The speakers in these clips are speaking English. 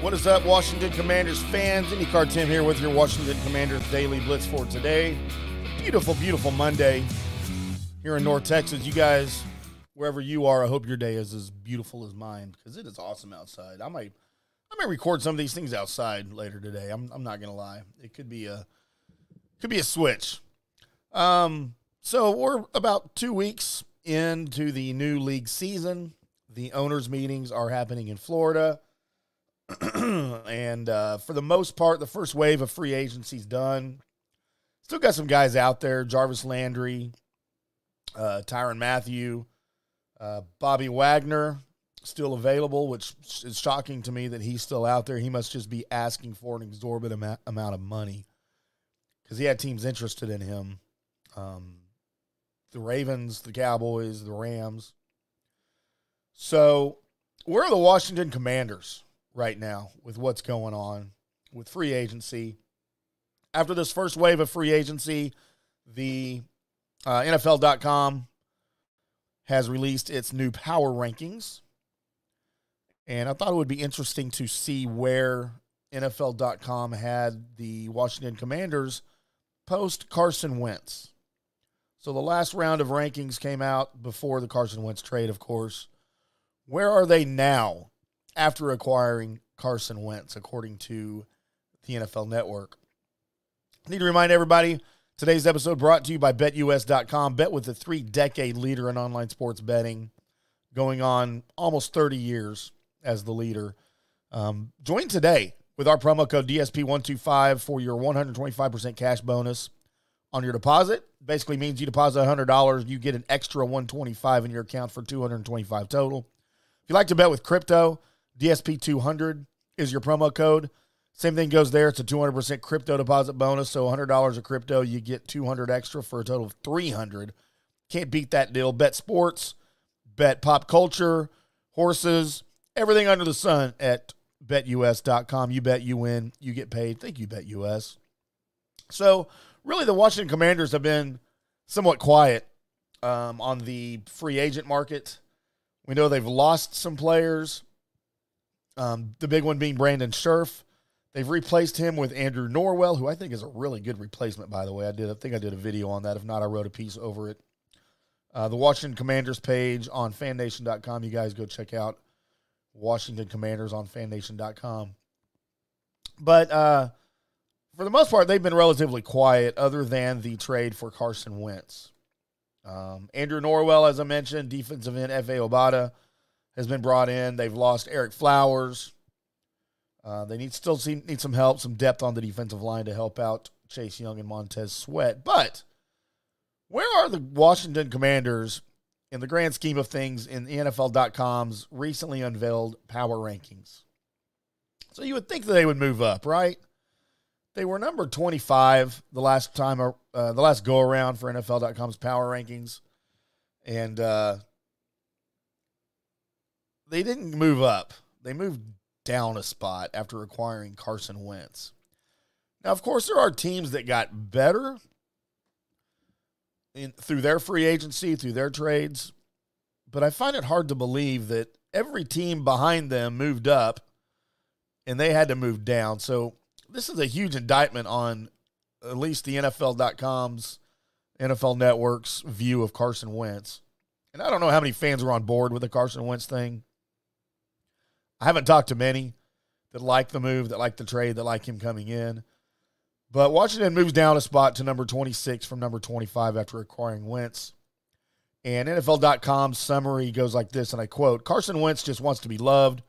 What is up, Washington Commanders fans? IndyCar Tim here with your Washington Commanders Daily Blitz for today. Beautiful, beautiful Monday here in North Texas. You guys, wherever you are, I hope your day is as beautiful as mine because it is awesome outside. I might, I might record some of these things outside later today. I'm, I'm not gonna lie. It could be a, could be a switch. Um, so we're about two weeks into the new league season. The owners' meetings are happening in Florida. and uh, for the most part, the first wave of free agency's done. Still got some guys out there: Jarvis Landry, uh, Tyrann Mathieu, uh, Bobby Wagner, still available, which is shocking to me that he's still out there. He must just be asking for an exorbitant amount of money because he had teams interested in him. Um, the Ravens, the Cowboys, the Rams. So, where are the Washington Commanders? Right now with what's going on with free agency. After this first wave of free agency, the uh, NFL.com has released its new power rankings. And I thought it would be interesting to see where NFL.com had the Washington Commanders post Carson Wentz. So the last round of rankings came out before the Carson Wentz trade, of course. Where are they now after acquiring Carson Wentz, according to the NFL Network. I need to remind everybody today's episode brought to you by BetUS.com. Bet with the three decade leader in online sports betting, going on almost 30 years as the leader. Um, join today with our promo code DSP125 for your 125% cash bonus on your deposit. Basically means you deposit $100, you get an extra 125 in your account for 225 total. If you like to bet with crypto, DSP200 is your promo code. Same thing goes there. It's a 200% crypto deposit bonus. So $100 of crypto, you get 200 extra for a total of 300. Can't beat that deal. Bet sports, bet pop culture, horses, everything under the sun at betus.com. You bet, you win, you get paid. Thank you, BetUS. So, really, the Washington Commanders have been somewhat quiet um, on the free agent market. We know they've lost some players. Um, the big one being Brandon Scherff. They've replaced him with Andrew Norwell, who I think is a really good replacement, by the way. I did I think I did a video on that. If not, I wrote a piece over it. Uh, the Washington Commanders page on fannation.com. You guys go check out Washington Commanders on fannation.com. But uh, for the most part, they've been relatively quiet, other than the trade for Carson Wentz. Um, Andrew Norwell, as I mentioned, defensive end Efe Obada has been brought in. They've lost Ereck Flowers. Uh, they need still need some help, some depth on the defensive line to help out Chase Young and Montez Sweat. But where are the Washington Commanders in the grand scheme of things in NFL.com's recently unveiled power rankings? So you would think that they would move up, right? They were number 25 the last time, uh, the last go around for NFL.com's power rankings. And uh, they didn't move up. They moved down a spot after acquiring Carson Wentz. Now, of course, there are teams that got better in, through their free agency, through their trades, but I find it hard to believe that every team behind them moved up and they had to move down. So, this is a huge indictment on at least the NFL.com's NFL Network's view of Carson Wentz. And I don't know how many fans are on board with the Carson Wentz thing. I haven't talked to many that like the move, that like the trade, that like him coming in. But Washington moves down a spot to number 26 from number 25 after acquiring Wentz. And NFL.com's summary goes like this, and I quote Carson Wentz just wants to be loved.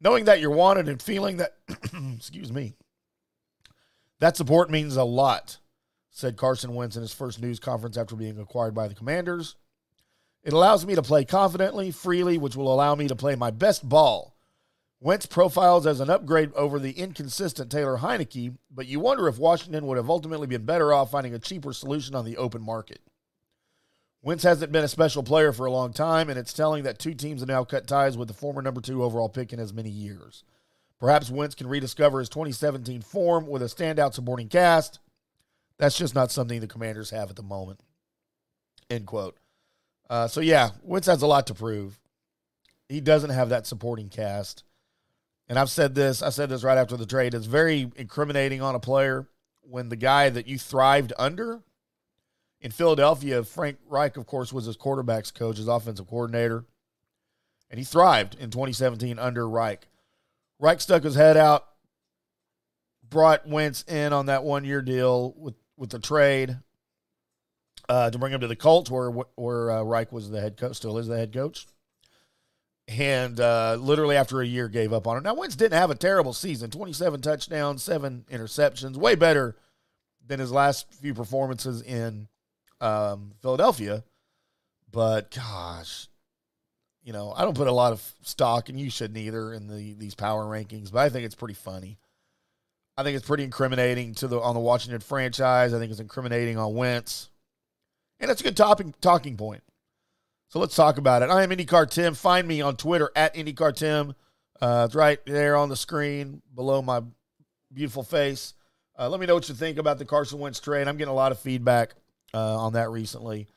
Knowing that you're wanted and feeling that, excuse me, that support means a lot, said Carson Wentz in his first news conference after being acquired by the Commanders. It allows me to play confidently, freely, which will allow me to play my best ball Wentz profiles as an upgrade over the inconsistent Taylor Heinicke, but you wonder if Washington would have ultimately been better off finding a cheaper solution on the open market. Wentz hasn't been a special player for a long time, and it's telling that two teams have now cut ties with the former number two overall pick in as many years. Perhaps Wentz can rediscover his 2017 form with a standout supporting cast. That's just not something the commanders have at the moment. End quote. Uh, so, yeah, Wentz has a lot to prove. He doesn't have that supporting cast. And I've said this, I said this right after the trade, it's very incriminating on a player when the guy that you thrived under in Philadelphia, Frank Reich, of course, was his quarterbacks coach, his offensive coordinator, and he thrived in 2017 under Reich. Reich stuck his head out, brought Wentz in on that one year deal with, with the trade uh, to bring him to the Colts, where where uh, Reich was the head coach, still is the head coach and uh, literally after a year gave up on it. Now Wentz didn't have a terrible season: twenty-seven touchdowns, seven interceptions, way better than his last few performances in um, Philadelphia. But gosh, you know, I don't put a lot of stock, and you shouldn't either, in the these power rankings. But I think it's pretty funny. I think it's pretty incriminating to the on the Washington franchise. I think it's incriminating on Wentz, and it's a good topic talking point. So let's talk about it. I am IndyCar Tim. Find me on Twitter at IndyCar Tim. Uh, it's right there on the screen below my beautiful face. Uh, let me know what you think about the Carson Wentz trade. I'm getting a lot of feedback uh, on that recently,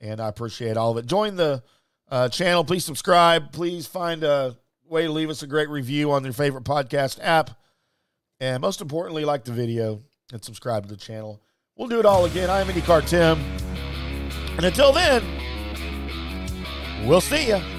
and I appreciate all of it. Join the uh, channel. Please subscribe. Please find a way to leave us a great review on your favorite podcast app. And most importantly, like the video and subscribe to the channel. We'll do it all again. I am IndyCar Tim. And until then, We'll see you.